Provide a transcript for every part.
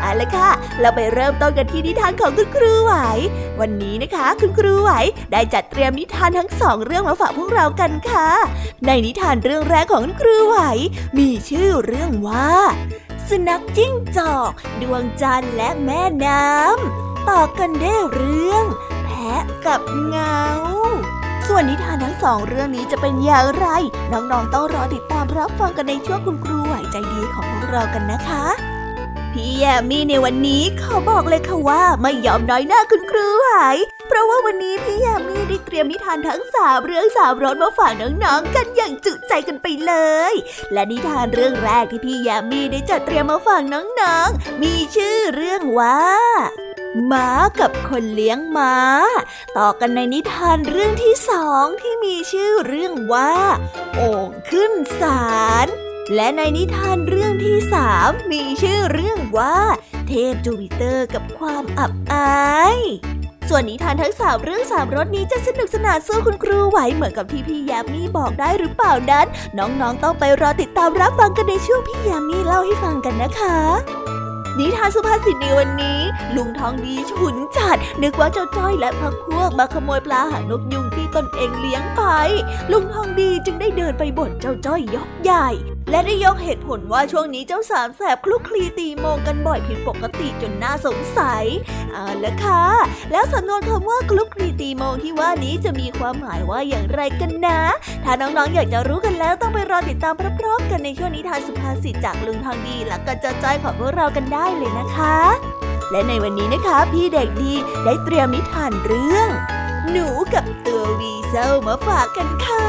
เอาละค่ะ เราไปเริ่มต้นกันที่นิทานของคุณครูไหว วันนี้นะคะคุณครูไหวได้จัดเตรียมนิทานทั้งสองเรื่องมาฝากพวกเรากันค่ะ ในนิทานเรื่องแรกของคุณครูไหว มีชื่อเรื่องว่า สุนัขจิ้งจอก ดวงจันทร์และแม่น้ำต่อกันได้เรื่อง แพะกับเงาส่วนนิทานทั้งสองเรื่องนี้จะเป็นอย่างไร น้องๆต้องรอติดตามรับฟังกันในช่วงคุณครูไหวใจดีของพวกเรากันนะคะ พี่แยมมี่ในวันนี้ขาบอกเลยค่ะว่าไม่ยอมน้อยหน้าคุณครูหาย เพราะว่าวันนี้พี่แยมมี่ได้เตรียมนิทานทั้งสามเรื่องสามรสมาฝากน้องๆกันอย่างจุใจกันไปเลย และนิทานเรื่องแรกที่พี่แยมมี่ได้จัดเตรียมมาฝากน้องๆ มีชื่อเรื่องว่าม้ากับคนเลี้ยงม้า ต่อกันในนิทานเรื่องที่สองที่มีชื่อเรื่องว่า โอ่งขึ้นศาล และในนิทานเรื่องที่สามมีชื่อเรื่องว่า เทพจูปิเตอร์กับความอับอาย ส่วนนิทานทั้งสามเรื่องสามรสนี้จะสนุกสนานสู้คุณครูไหวเหมือนกับที่พี่ยามีบอกได้หรือเปล่านั้น น้องๆต้องไปรอติดตามรับฟังกันในช่วงพี่ยามีเล่าให้ฟังกันนะคะนิทานสุภาษิตในวันนี้ ลุงทองดีฉุนจัด นึกว่าเจ้าจ้อยและพักพวกมาขโมยปลาหางนกยุงที่ตนเองเลี้ยงไป ลุงทองดีจึงได้เดินไปบ่นเจ้าจ้อยยกใหญ่ และได้ยกเหตุผลว่าช่วงนี้เจ้าสามแสบคลุกคลีตีโมงกันบ่อยผิดปกติจนน่าสงสัยเอาละค่ะ แล้วสำนวนคำว่าคลุกคลีตีโมงที่ว่านี้จะมีความหมายว่าอย่างไรกันนะ ถ้าน้องๆอยากจะรู้กันแล้วต้องไปรอติดตามพร้อมๆกันในช่วงนิทานสุภาษิตจากลุงทองดีและก็จะจ้อยของพวกเรากันได้เลยนะคะ และในวันนี้นะคะ พี่เด็กดีได้เตรียมนิทานเรื่อง หนูกับตัววีเซลมาฝากกันค่ะ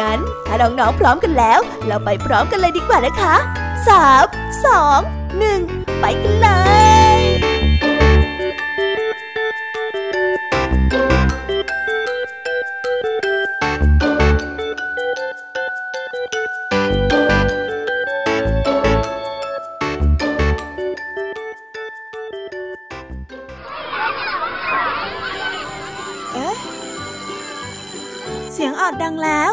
งั้นถ้าน้องๆพร้อมกันแล้ว เราไปพร้อมกันเลยดีกว่านะคะสามสองหนึ่งไปกันเลยเสียงออดดังแล้ว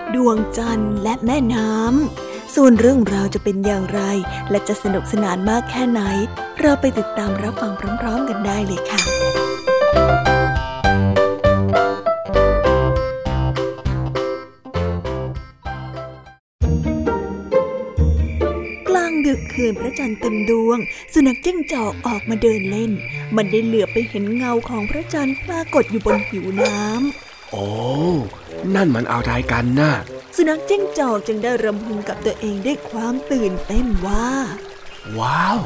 ดวงจันทร์และแม่น้ำ ส่วนเรื่องราวจะเป็นอย่างไร และจะสนุกสนานมากแค่ไหน เราไปติดตามรับฟังพร้อมๆกันได้เลยค่ะกลางดึกคืนพระจันทร์เต็มดวง สุนัขจิ้งจอกออกมาเดินเล่น มันได้เหลือไปเห็นเงาของพระจันทร์ปรากฏอยู่บนผิวน้ำ โอ้ นั่นมันอะไรกันนะ่ะ สุนัขจิ้งจอกจึงได้รำพึงกับตัวเองด้วยความตื่นเต้นว่า ว้าว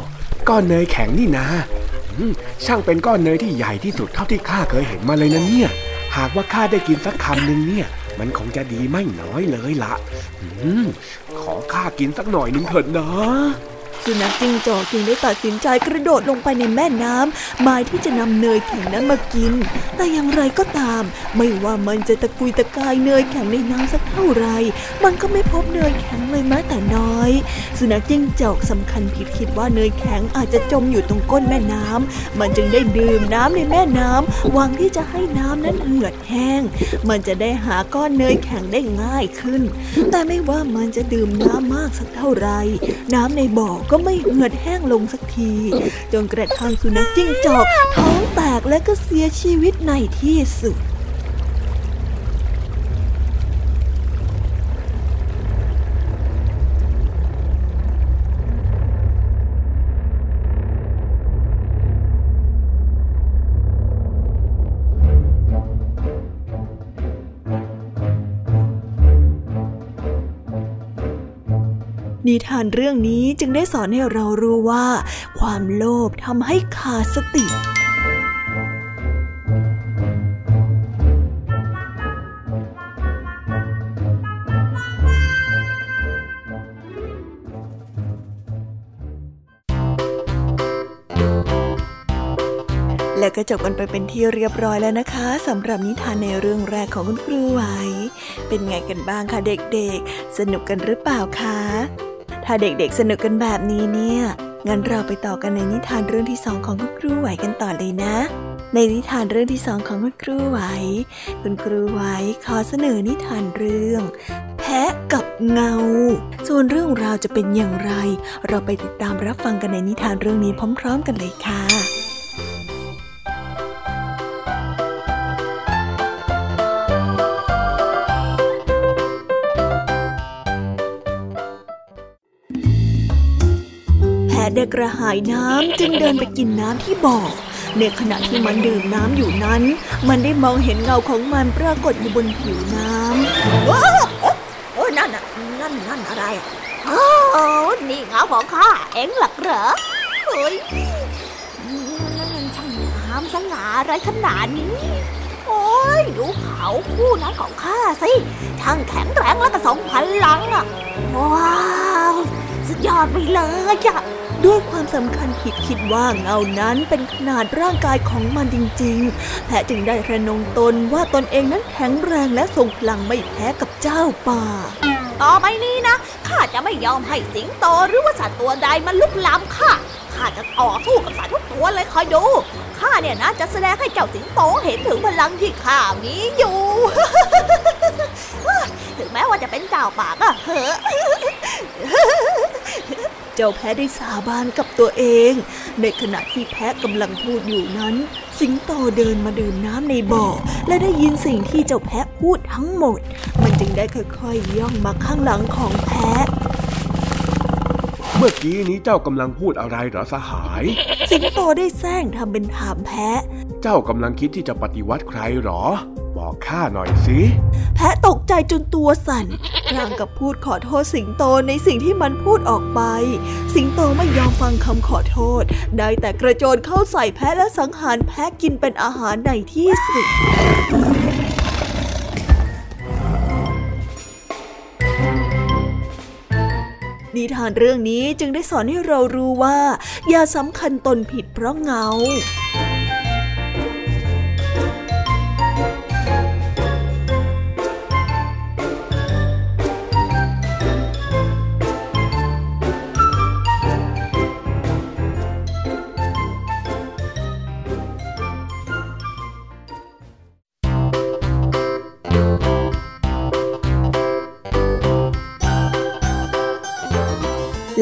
ก้อนเนยแข็งนี่นาช่างเป็นก้อนเนยที่ใหญ่ที่สุดเท่าที่ข้าเคยเห็นมาเลยนะเนี่ย หากว่าข้าได้กินสักคำหนึ่งเนี่ย มันคงจะดีไม่น้อยเลยละขอข้ากินสักหน่อยหนึ่งเถิดนะ สุนัขจิ้งจอกจึงได้ตัดสินใจกระโดดลงไปในแม่น้ำหมายที่จะนำเนยแข็งนั้นมากิน แต่อย่างไรก็ตาม ไม่ว่ามันจะตะกุยตะกายเนยแข็งในน้ำสักเท่าไร มันก็ไม่พบเนยแข็งเลยแม้แต่น้อย สุนัขจิ้งจอกสำคัญผิดคิดว่าเนยแข็งอาจจะจมอยู่ตรงก้นแม่น้ำมันจึงได้ดื่มน้ำในแม่น้ำหวังที่จะให้น้ำนั้นเหือดแห้ง มันจะได้หาก้อนเนยแข็งได้ง่ายขึ้น แต่ไม่ว่ามันจะดื่มน้ำมากสักเท่าไร น้ำในบ่อก็ไม่เหือดแห้งลงสักที จนกระทั่งสุนัขจิ้งจอกท้องแตกและก็เสียชีวิตในที่สุด นิทานเรื่องนี้จึงได้สอนให้เรารู้ว่า ความโลภทำให้ขาดสติและก็จบกันไปเป็นที่เรียบร้อยแล้วนะคะสำหรับนิทานในเรื่องแรกของคุณครูไหว เป็นไงกันบ้างคะเด็กๆ สนุกกันหรือเปล่าคะ ถ้าเด็กๆสนุกกันแบบนี้เนี่ย งั้นเราไปต่อกันในนิทานเรื่องที่สองของคุณครูไหวกันต่อเลยนะ ในนิทานเรื่องที่สองของคุณครูไหว คุณครูไหวขอเสนอนิทานเรื่อง แพะกับเงา ส่วนเรื่องราวจะเป็นอย่างไร เราไปติดตามรับฟังกันในนิทานเรื่องนี้พร้อม ๆ กันเลยค่ะ ได้กระหายน้ำจึงเดินไปกินน้ำที่บ่อในขณะที่มันดื่มน้ำอยู่นั้น มันได้มองเห็นเงาของมันปรากฏอยู่บนผิวน้ำว้าโอ้นั่นน่ะนั่นนั่นอะไรโอ้นี่เงาของข้าเอ็งหลักเหรอเฮ้ยนั่นช่างงามสง่าอะไรขนาดนี้โอ้ยดูเขาคู่นั้นของข้าสิช่างแข็งแรงและกระสองพลังอะว้าวสุดยอดไปเลยจ้ะ ด้วยความสำคัญผิดคิดว่าเงานั้นเป็นขนาดร่างกายของมันจริงๆแพะจึงได้ระนงตนว่าตนเองนั้นแข็งแรงและทรงพลังไม่แพ้กับเจ้าป่า ต่อไปนี้นะข้าจะไม่ยอมให้สิงโตหรือว่าสัตว์ตัวใดมาลุกล้ำข้าข้าจะต่อสู้กับสัตว์ทุกตัวเลยคอยดูข้าเนี่ยนะจะแสดงให้เจ้าสิงโตเห็นถึงพลังที่ข้ามีอยู่ ถึงแม้ว่าจะเป็นเจ้าป่าก็เหอะ เจ้าแพะได้สาบานกับตัวเอง ในขณะที่แพะกำลังพูดอยู่นั้น สิงโตเดินมาดื่มน้ำในบ่อ และได้ยินสิ่งที่เจ้าแพะพูดทั้งหมด มันจึงได้ค่อยๆย่องมาข้างหลังของแพะเมื่อกี้นี้เจ้ากำลังพูดอะไรหรอสหาย สิงโตได้แซงทำเป็นถามแพะ เจ้ากำลังคิดที่จะปฏิวัติใครหรอ บอกข้าหน่อยสิ แพะตกใจจนตัวสั่นพลางกับพูดขอโทษสิงโตในสิ่งที่มันพูดออกไป สิงโตไม่ยอมฟังคำขอโทษ ได้แต่กระโจนเข้าใส่แพะและสังหารแพะกินเป็นอาหารในที่สุดนิทานเรื่องนี้จึงได้สอนให้เรารู้ว่า อย่าสำคัญตนผิดเพราะเงา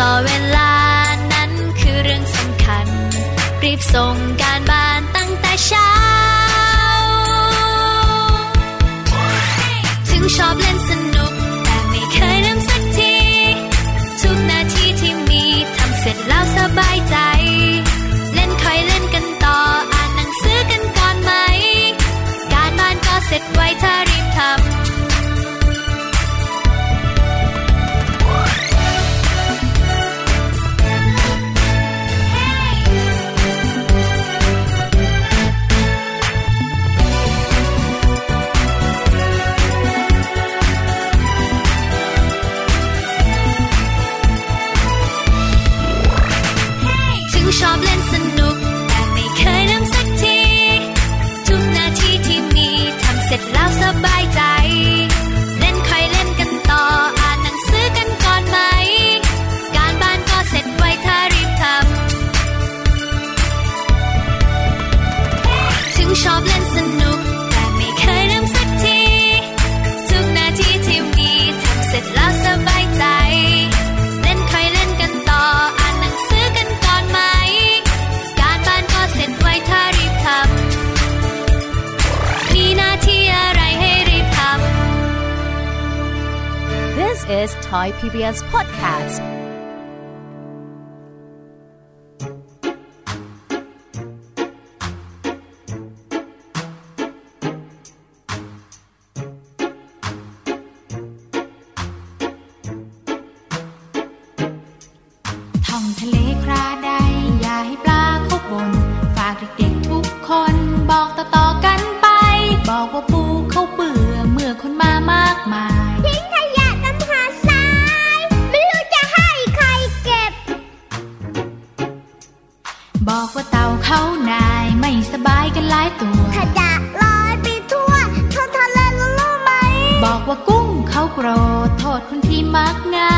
ต่อเวลานั้นคือเรื่องสำคัญ รีบส่งการบ้านตั้งแต่เช้า ถึงชอบเล่นสนุก แต่ไม่เคยลืมสักที ทุกนาทีที่มีทำเสร็จแล้วสบายใจเสร็จไวถ้ารีบทำ is Thai PBS Podcast ท่องทะเลคราใดอย่าให้ปลาเข้านฝากเด็กๆทุกคนบอกต่อๆกันไป บอกว่าปู รดโทษคนที่มักง่าย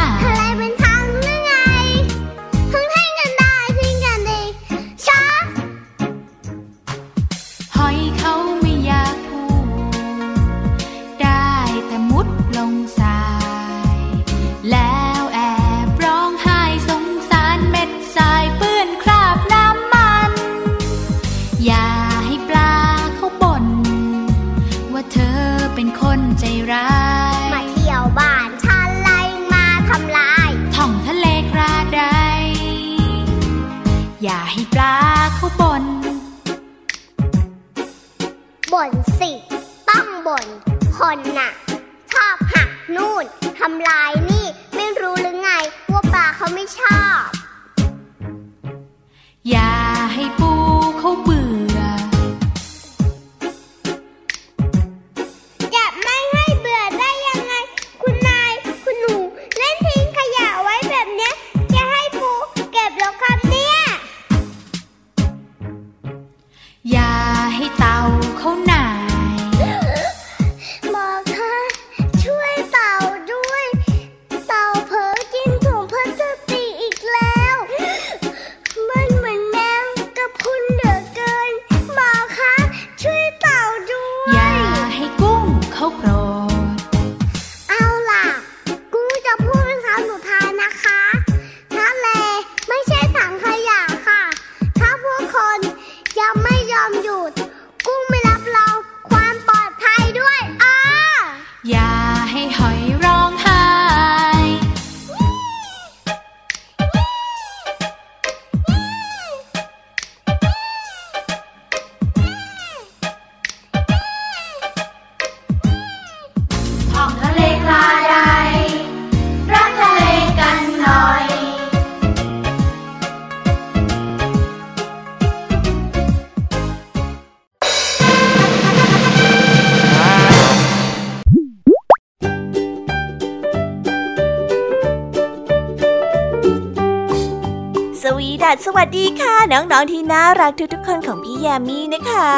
น้องๆที่น่ารักทุกๆคนของพี่ยามีนะคะ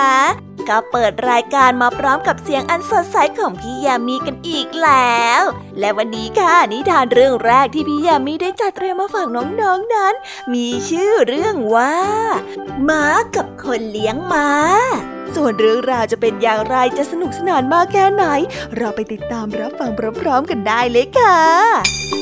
ก็เปิดรายการมาพร้อมกับเสียงอันสดใสของพี่ยามีกันอีกแล้ว และวันนี้ค่ะนิทานเรื่องแรกที่พี่ยามีได้จัดเตรียมมาฝากน้องๆนนั้น มีชื่อเรื่องว่าหมากับคนเลี้ยงหมาส่วนเรื่องราวจะเป็นอย่างไรจะสนุกสนานมากแค่ไหน เราไปติดตามรับฟังพร้อมๆกันได้เลยค่ะ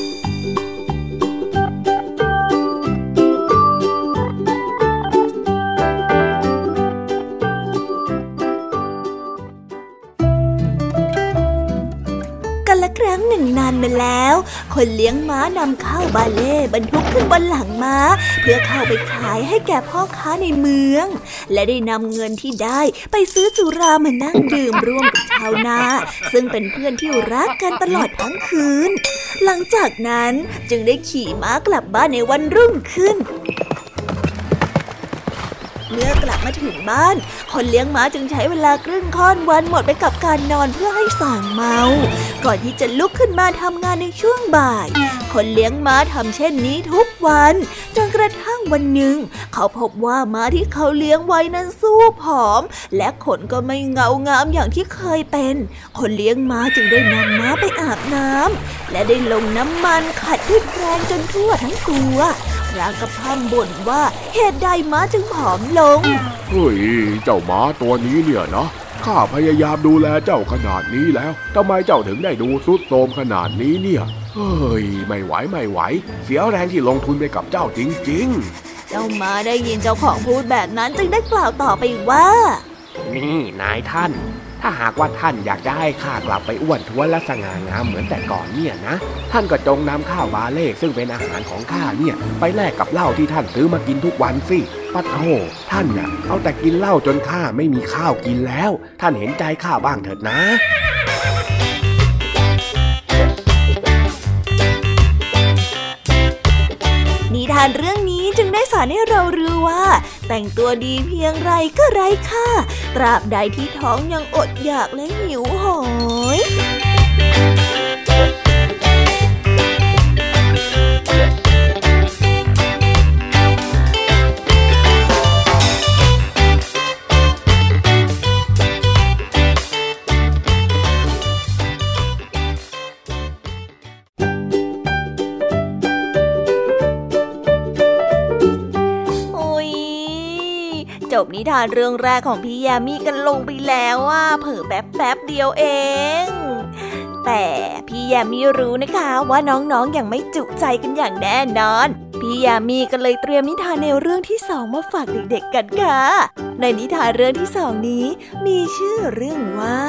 คนเลี้ยงม้านำข้าวบาเล่บรรทุกขึ้นบนหลังม้า เพื่อเข้าไปขายให้แก่พ่อค้าในเมือง และได้นำเงินที่ได้ไปซื้อสุรามานั่งดื่มร่วมกับชาวนา ซึ่งเป็นเพื่อนที่รักกันตลอดทั้งคืน หลังจากนั้นจึงได้ขี่ม้ากลับบ้านในวันรุ่งขึ้น เมื่อกลับมาถึงบ้าน คนเลี้ยงม้าจึงใช้เวลาครึ่งค่อนวันหมดไปกับการนอนเพื่อให้ส่างเมา ก่อนที่จะลุกขึ้นมาทำงานในช่วงบ่าย คนเลี้ยงม้าทำเช่นนี้ทุกวัน จนกระทั่งวันหนึ่ง เขาพบว่าม้าที่เขาเลี้ยงไว้นั้นสู้ผอม และขนก็ไม่เงางามอย่างที่เคยเป็น คนเลี้ยงม้าจึงได้นำม้าไปอาบน้ำและได้ลงน้ำมันขัดด้วยแปรงจนทั่วทั้งตัว พรางกับพร่ำบ่นว่าเหตุใดม้าจึงผอมลง เฮ้ย เจ้าม้าตัวนี้เนี่ยนะข้าพยายามดูแลเจ้าขนาดนี้แล้วทำไมเจ้าถึงได้ดูสุดโทรมขนาดนี้เนี่ย เฮ้ย ไม่ไหวไม่ไหว เสียแรงที่ลงทุนไปกับเจ้าจริงเจ้าม้าได้ยินเจ้าของพูดแบบนั้นจึงได้กล่าวต่อไปว่าๆนี่นายท่าน ถ้าหากว่าท่านอยากจะให้ข้ากลับไปอ้วนท้วนและสง่างามเหมือนแต่ก่อนเนี่ยนะ ท่านก็จงนำข้าวบาเล่ซึ่งเป็นอาหารของข้าเนี่ย ไปแลกกับเหล้าที่ท่านซื้อมากินทุกวันสิปัดโทท่านน่ะ เอาแต่กินเหล้าจนข้าไม่มีข้าวกินแล้ว ท่านเห็นใจข้าบ้างเถิดนะนิทานเรื่องนี้ จึงได้สอนให้เรารู้ว่า แต่งตัวดีเพียงไรก็ไร้ค่า ตราบใดที่ท้องยังอดอยากและหิวโหย บนิทานเรื่องแรกของพี่ยามีกันลงไปแล้วว่าเผอแป๊บแป๊บเดียวเอง แต่พี่ยามีรู้นะคะว่าน้องๆออย่างไม่จุใจกันอย่างแน่นอน พี่ยามีก็เลยเตรียมนิทานแนวเรื่องที่สองมาฝากเด็กๆกันค่ะ ในนิทานเรื่องที่สองนี้ มีชื่อเรื่องว่า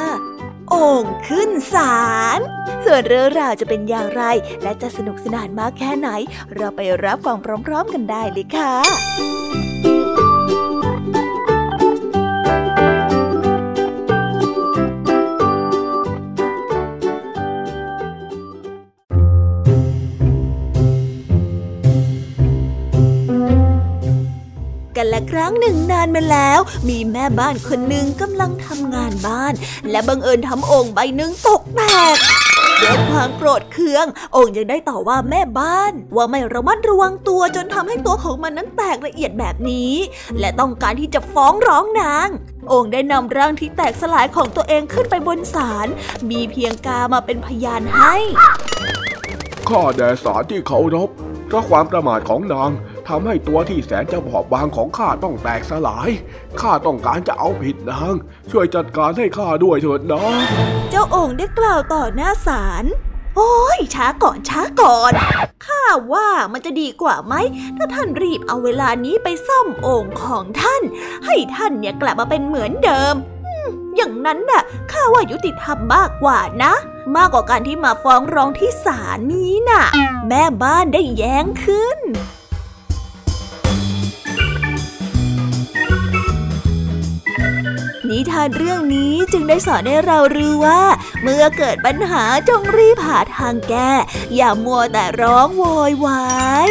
โอ่งขึ้นศาลส่วนเรื่องราวจะเป็นอย่างไร และจะสนุกสนานมากแค่ไหน เราไปรับฟังพร้อม ๆ กันได้เลยค่ะ ละครั้งหนึ่งนานมาแล้ว มีแม่บ้านคนหนึ่งกำลังทำงานบ้าน และบังเอิญทำโอ่งใบหนึ่งตกแตกด้วยความโกรธเคืองโอ่งยังได้ต่อว่าแม่บ้าน ว่าไม่ระมัดระวังตัวจนทำให้ตัวของมันนั้นแตกละเอียดแบบนี้ และต้องการที่จะฟ้องร้องนางโอ่งได้นำร่างที่แตกสลายของตัวเองขึ้นไปบนศาล มีเพียงกามาเป็นพยานให้ ข้าแด่สารที่เคารพเพราะความประมาทของนาง ทำให้ตัวที่แสนจะบอบบางของข้าต้องแตกสลาย ข้าต้องการจะเอาผิดนาง ช่วยจัดการให้ข้าด้วยเถิดนะ เจ้าโอ่งได้กล่าวต่อหน้าศาลโอ้ยช้าก่อนช้าก่อน ข้าว่ามันจะดีกว่าไหม ถ้าท่านรีบเอาเวลานี้ไปซ่อมโอ่งของท่าน ให้ท่านเนี่ยกลับมาเป็นเหมือนเดิม อย่างนั้นน่ะข้าว่ายุติธรรมมากกว่านะ มากกว่าการที่มาฟ้องร้องที่ศาลนี้น่ะ แม่บ้านได้แย้งขึ้น นิทานเรื่องนี้จึงได้สอนให้เรารู้ว่า เมื่อเกิดปัญหาจงรีบหาทางแก้ อย่ามัวแต่ร้องโวยวาย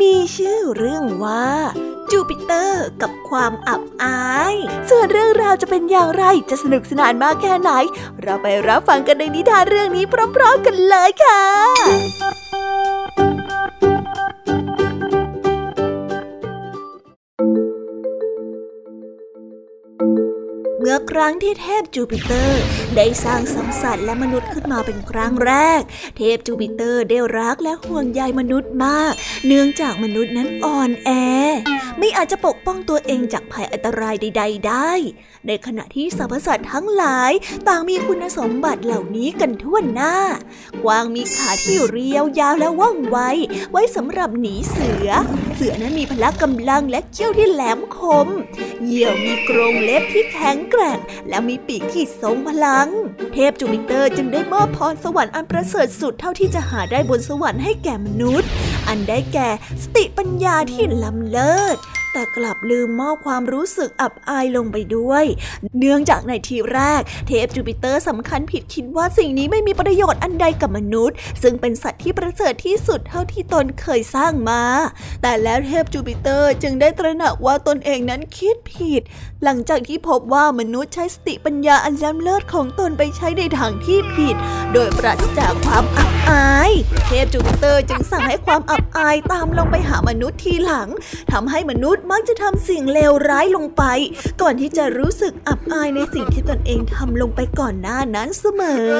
มีชื่อเรื่องว่าจูปิเตอร์กับความอับอาย ส่วนเรื่องราวจะเป็นอย่างไรจะสนุกสนานมากแค่ไหน เราไปรับฟังกันในนิทานเรื่องนี้พร้อมๆกันเลยค่ะ มื่อครั้งที่เทพจูปิเตอร์ ได้สร้างสังสัตว์และมนุษย์ขึ้นมาเป็นครั้งแรก เทพจูปิเตอร์ได้รักและห่วงใยมนุษย์มาก เนื่องจากมนุษย์นั้นอ่อนแอ ไม่อาจจะปกป้องตัวเองจากภัยอันตรายใด ๆ ได้ ในขณะที่สรรพสัตว์ทั้งหลาย ต่างมีคุณสมบัติเหล่านี้กันทั่วหน้า กวางมีขาที่เรียวยาวและว่องไว ไว้สำหรับหนีเสือ เสือนั้นมีพละกำลังและเขี้ยวที่แหลมคม เหยี่ยวมีกรงเล็บที่แข็งแกร่ง และมีปีกที่ทรงพลัง เทพจูปิเตอร์จึงได้มอบพรสวรรค์อันประเสริฐสุดเท่าที่จะหาได้บนสวรรค์ให้แก่มนุษย์ อันได้แก่สติปัญญาที่ล้ำเลิศ แต่กลับลืมมอบความรู้สึกอับอายลงไปด้วย เนื่องจากในทีแรก เทพจูปิเตอร์สำคัญผิดคิดว่าสิ่งนี้ไม่มีประโยชน์อันใดกับมนุษย์ ซึ่งเป็นสัตว์ที่ประเสริฐที่สุดเท่าที่ตนเคยสร้างมา แต่แล้วเทพจูปิเตอร์จึงได้ตระหนักว่าตนเองนั้นคิดผิด หลังจากที่พบว่ามนุษย์ใช้สติปัญญาอันล้ำเลิศของตนไปใช้ในทางที่ผิด โดยปราศจากความอับอาย เทพจูปิเตอร์จึงสั่งให้ความอับอายตามลงไปหามนุษย์ทีหลังทำให้มนุษย์มักจะทำสิ่งเลวร้ายลงไป ก่อนที่จะรู้สึกอับอายในสิ่งที่ตนเองทำลงไปก่อนหน้านั้นเสมอ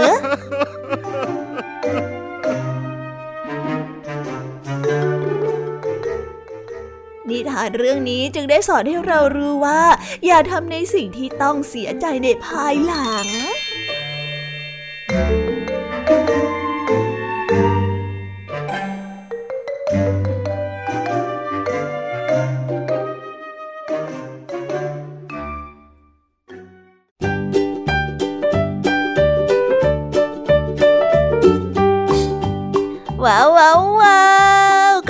นิทานเรื่องนี้จึงได้สอนให้เรารู้ว่า อย่าทำในสิ่งที่ต้องเสียใจในภายหลัง 哦哦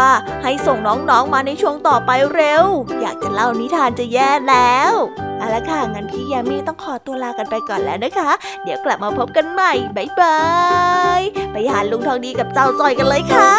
าให้ส่งน้องๆมาในช่วงต่อไปเร็ว อยากจะเล่านิทานจะแย่แล้วเอาละค่ะ งั้นพี่ยามีต้องขอตัวลากันไปก่อนแล้วนะคะ เดี๋ยวกลับมาพบกันใหม่บ๊ายบาย ไปหาลุงทองดีกับเจ้าจอยกันเลยค่ะ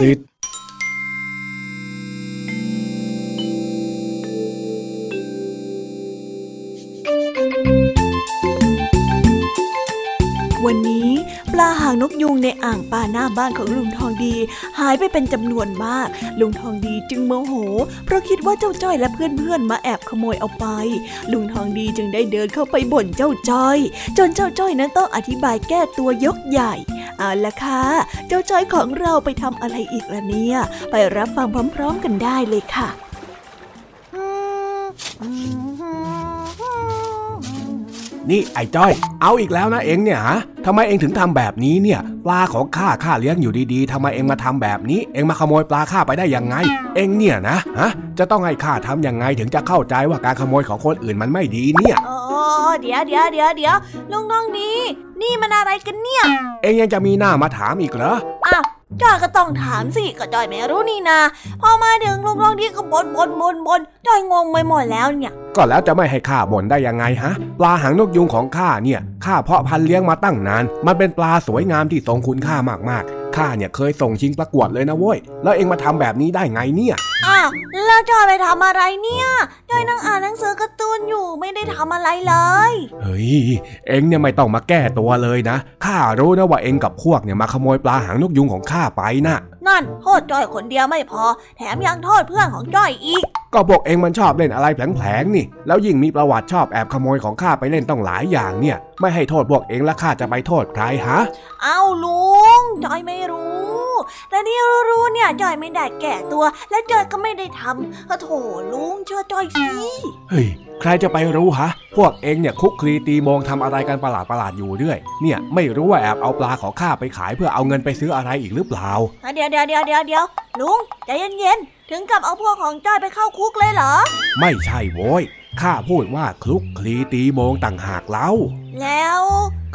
ภาษิตวันนี้ปลาหางนกยุงในอ่างปลาหน้าบ้านของลุงทองดี หายไปเป็นจำนวนมาก ลุงทองดีจึงโมโห เพราะคิดว่าเจ้าจ้อยและเพื่อนๆมาแอบขโมยเอาไป ลุงทองดีจึงได้เดินเข้าไปบ่นเจ้าจ้อย จนเจ้าจ้อยนั้นต้องอธิบายแก้ตัวยกใหญ่ เอาละค่ะ เจ้าจ้อยของเราไปทำอะไรอีกล่ะเนี่ย ไปรับฟังพร้อมๆกันได้เลยค่ะนี่ไอ้จ้อย เอาอีกแล้วนะเอ็งเนี่ยฮะทำไมเอ็งถึงทำแบบนี้เนี่ยปลาของข้าข้าเลี้ยงอยู่ดีๆทำไมเอ็งมาทำแบบนี้ เอ็งมาขโมยปลาข้าไปได้ยังไง เอ็งเนี่ยนะฮะจะต้องให้ข้าทำยังไงถึงจะเข้าใจว่าการขโมยของคนอื่นมันไม่ดีเนี่ยโอ้เดี๋ยวเดี๋ยวเดี๋ยวเดี๋ยวลุงทองดี นี่มันอะไรกันเนี่ย เอ็งยังจะมีหน้ามาถามอีกเหรออ้าวจอยก็ต้องถามสิก็จอยไม่รู้นี่นาพอมาถึงลุงทองดีก็บ่นบ่นบ่นบ่นจอยงงไปหมดแล้วเนี่ยก็แล้วจะไม่ให้ข้าบ่นได้ยังไงฮะ ปลาหางนกยุงของข้าเนี่ยข้าเพาะพันธุ์เลี้ยงมาตั้งนาน มันเป็นปลาสวยงามที่ทรงคุณค่ามากๆ ข้าเนี่ยเคยส่งชิงประกวดเลยนะเว้ย แล้วเอ็งมาทำแบบนี้ได้ไงเนี่ยอ้าวแล้วจอยไปทำอะไรเนี่ยจอยนั่งอ่านหนังสือการ์ตูนอยู่ไม่ได้ทำอะไรเลย เฮ้ย เอ็งเนี่ยไม่ต้องมาแก้ตัวเลยนะ ข้ารู้นะว่าเอ็งกับพวกเนี่ยมาขโมยปลาหางนกยุงของข้าไปนะนั่นโทษจอยคนเดียวไม่พอ แถมยังโทษเพื่อนของจอยอีกก็พวกเอ็งมันชอบเล่นอะไรแผลงๆนี่ แล้วยิ่งมีประวัติชอบแอบขโมยของข้าไปเล่นต้องหลายอย่างเนี่ย ไม่ให้โทษพวกเอ็งแล้วข้าจะไปโทษใครฮะ เอ้าลุงจอยไม่รู้แต่ที่รู้ๆเนี่ยจอยไม่ได้แก่ตัว และจอยก็ไม่ได้ทำก็โถลุงเชื่อจอยสิเฮ้ยใครจะไปรู้ฮะ พวกเอ็งเนี่ยคุกคลีตีโมงทำอะไรกันประหลาดประหลาดๆอยู่เรื่อย เนี่ยไม่รู้ว่าแอบเอาปลาของข้าไปขายเพื่อเอาเงินไปซื้ออะไรอีกหรือเปล่า เดี๋ยวเดี๋ยวเดี๋ยวเดี๋ยวเดี๋ยวลุงใจเย็นๆ ถึงกับเอาพวกของจอยไปเข้าคุกเลยเหรอ ไม่ใช่โว้ยข้าพูดว่าคลุกคลีตีโมงต่างหากเล่า แล้ว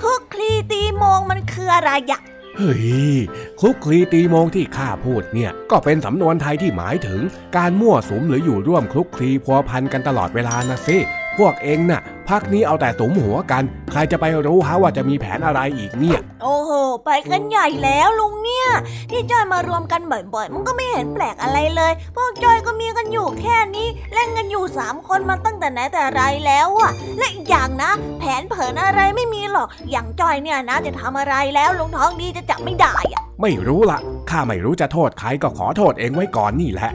คุกคลีตีโมงมันคืออะไรอะเฮ้ยคลุกคลีตีโมงที่ข้าพูดเนี่ย ก็เป็นสำนวนไทยที่หมายถึง การมั่วสุมหรืออยู่ร่วมคลุกคลีพัวพันกันตลอดเวลานะสิ พวกเองน่ะ พักนี้เอาแต่ตุมหัวกัน ใครจะไปรู้ฮะว่าจะมีแผนอะไรอีกเนี่ย โอ้โห ไปกันใหญ่แล้วลุงเนี่ย ที่จอยมารวมกันบ่อยๆ มันก็ไม่เห็นแปลกอะไรเลย พวกจอยก็มีกันอยู่แค่นี้เล่นกันอยู่สามคนมาตั้งแต่ไหนแต่ไรแล้วอะและอีกอย่างนะ แผนเผินอะไรไม่มีหรอก อย่างจอยเนี่ยนะจะทำอะไรแล้วลุงทองดีจะจับไม่ได้อะไม่รู้ละข้าไม่รู้จะโทษใครก็ขอโทษเองไว้ก่อนนี่แหละ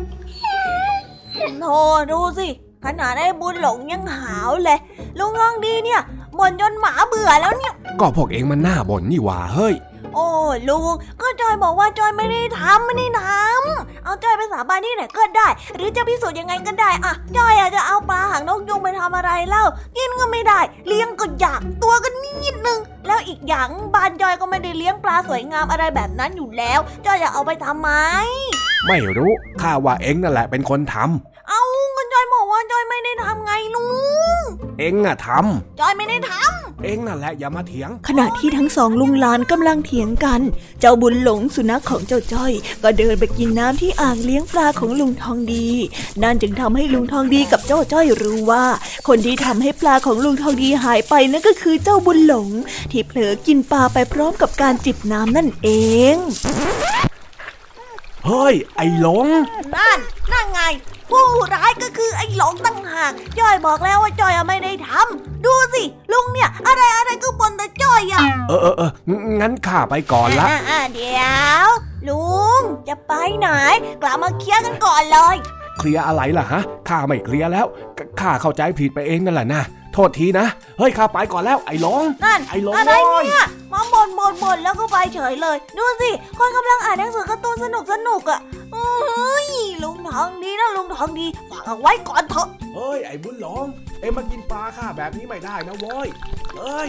โธ่ดูสิ ขนาดไอ้บุญหลงยังหาวเลย ลุงทองดีเนี่ยบ่นจนหมาเบื่อแล้วเนี่ย ก็พวกเองมันน่าบ่นนี่หว่าเฮ้ย โอ้ลุงก็จอยบอกว่าจอยไม่ได้ทำไม่ได้ทำเอาจอยไปสาบานที่ไหนก็ได้ หรือจะพิสูจน์ยังไงก็ได้อะจอยอาจจะเอาปลาหางนกยุงไปทำอะไรเล่ากินก็ไม่ได้ เลี้ยงก็อยากตัวก็นิดนึง แล้วอีกอย่างบ้านจอยก็ไม่ได้เลี้ยงปลาสวยงามอะไรแบบนั้นอยู่แล้ว จอยจะเอาไปทำไมไม่รู้ข้าว่าเองนั่นแหละเป็นคนทำ เอาก็จอยบอกว่าจอยไม่ได้ทำไงลุง เองน่ะทจอยไม่ได้ทำเองนั่นแหละอย่ามาเถียง ขณะที่ทั้งสองลุงหลานกำลังเถียงกัน เจ้าบุญหลงสุนัขของเจ้าจ้อย ก็เดินไปกินน้ำที่อ่างเลี้ยงปลาของลุงทองดี นั่นจึงทำให้ลุงทองดีกับเจ้าจ้อยรู้ว่า คนที่ทำให้ปลาของลุงทองดีหายไปนั่นก็คือเจ้าบุญหลง ที่เผลอกินปลาไปพร้อมกับการจิบน้ำนั่นเอง เฮ้ย ไอ้หลงำนั่น นั่นไง ผู้ร้ายก็คือไอ้หลงตั้งหากจอยบอกแล้วว่าจอยอะไม่ได้ทำดูสิ ลุงเนี่ย อะไรอะไรก็บนแต่จอยอะเออเออเอองั้นข้าไปก่อนละอ่าอ่าเดี๋ยว ลุง จะไปไหน กลับมาเคลียร์กันก่อนเลย เคลียร์อะไรล่ะฮะข้าไม่เคลียร์แล้วกข้าเข้าใจผิดไปเองนั่นแหละนะโทษทีนะ เฮ้ยข้าไปก่อนแล้วไอ้หลงนั่นไอ้หลงอะไรโว้ยเนี่ยมาบ่นบ่น ไปเฉยเลย ดูสิคนกำลังอ่านหนังสือการ์ตูนสนุกสนุกอะ่ะเอ้ยลุงทองดีนะลุงทองดีฝากเอาไว้ก่อนเถอะเฮ้ยไอ้บุญหลงเอ็มมากินปลาค่ะแบบนี้ไม่ได้นะโว้ยเฮ้ย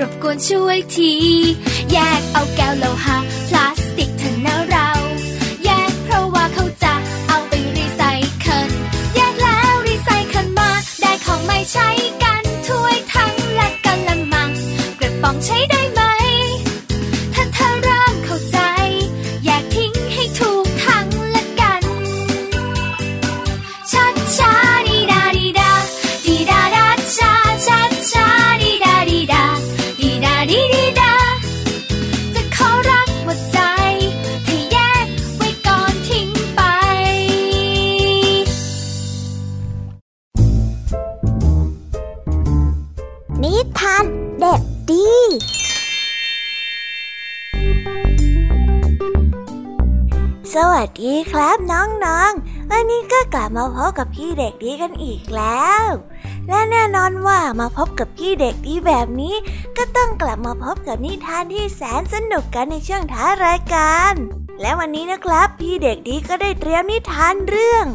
รบกวนช่วยที แยกเอาแก้วโลหะพลาส มาพบกับพี่เด็กดีกันอีกแล้ว และแน่นอนว่ามาพบกับพี่เด็กดีแบบนี้ ก็ต้องกลับมาพบกับนิทานที่แสนสนุกกันในช่วงท้ารายการ และวันนี้นะครับ พี่เด็กดีก็ได้เตรียมนิทานเรื่อง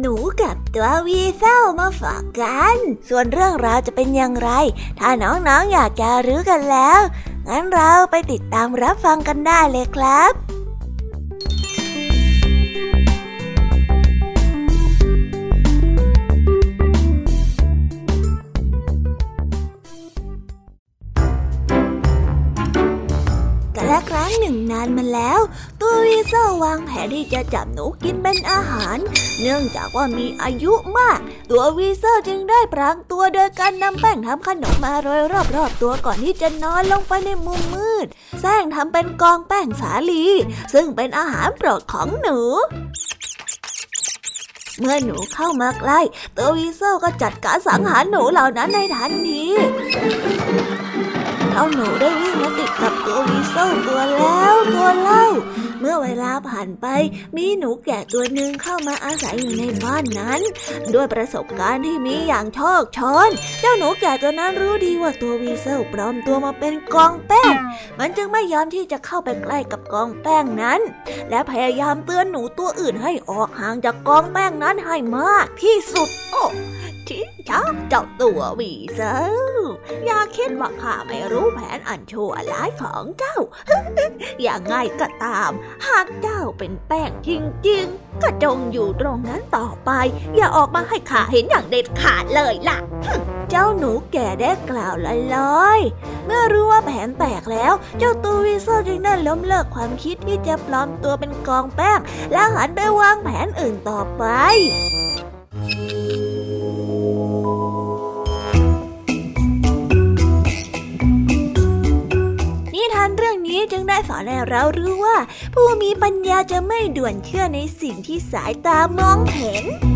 หนูกับตัววีเซลมาฝากกัน ส่วนเรื่องราวจะเป็นอย่างไร ถ้าน้องๆออยากจะรู้กันแล้ว งั้นเราไปติดตามรับฟังกันได้เลยครับานมาแล้ว ตัว weasel วางแผนที่จะจับหนูกินเป็นอาหาร เนื่องจากว่ามีอายุมาก ตัว weasel จึงได้พรางตัวโดยการนำแป้งทำขนมมาโรยรอบๆตัวก่อนที่จะนอนลงไปในมุมมืดแสร้งทำเป็นกองแป้งสาลี ซึ่งเป็นอาหารโปรดของหนูเมื่อหนูเข้ามาใกล้ตัว weasel ก็จัดการสังหารหนูเหล่านั้นในทันที เจ้าหนูได้วิ่งมาติดกับตัววีเซลตัวแล้วตัวเล่า เมื่อเวลาผ่านไป มีหนูแก่ตัวหนึ่งเข้ามาอาศัยอยู่ในบ้านนั้น ด้วยประสบการณ์ที่มีอย่างโชคชน เจ้าหนูแก่ตัวนั้นรู้ดีว่าตัววีเซลปลอมตัวมาเป็นกองแป้ง มันจึงไม่ยอมที่จะเข้าไปใกล้กับกองแป้งนั้น และพยายามเตือนหนูตัวอื่นให้ออกห่างจากกองแป้งนั้นให้มากที่สุด โอ้ ชิชักเจ้าตัววีเซลอย่าคิดว่าข้าไม่รู้แผนอันชั่วร้ายของเจ้า อย่างไงก็ตาม หากเจ้าเป็นแป้งจริง ๆ ก็จงอยู่ตรงนั้นต่อไป อย่าออกมาให้ข้าเห็นอย่างเด็ดขาดเลยล่ะ เจ้าหนูแก่ได้กล่าวลอยๆ เมื่อรู้ว่าแผนแตกแล้ว เจ้าตัววีเซลจึงได้ล้มเลิกความคิดที่จะปลอมตัวเป็นกองแป้ง และหันไปวางแผนอื่นต่อไป เรื่องนี้จึงได้สอนให้เรารู้ว่า ผู้มีปัญญาจะไม่ด่วนเชื่อในสิ่งที่สายตามองเห็น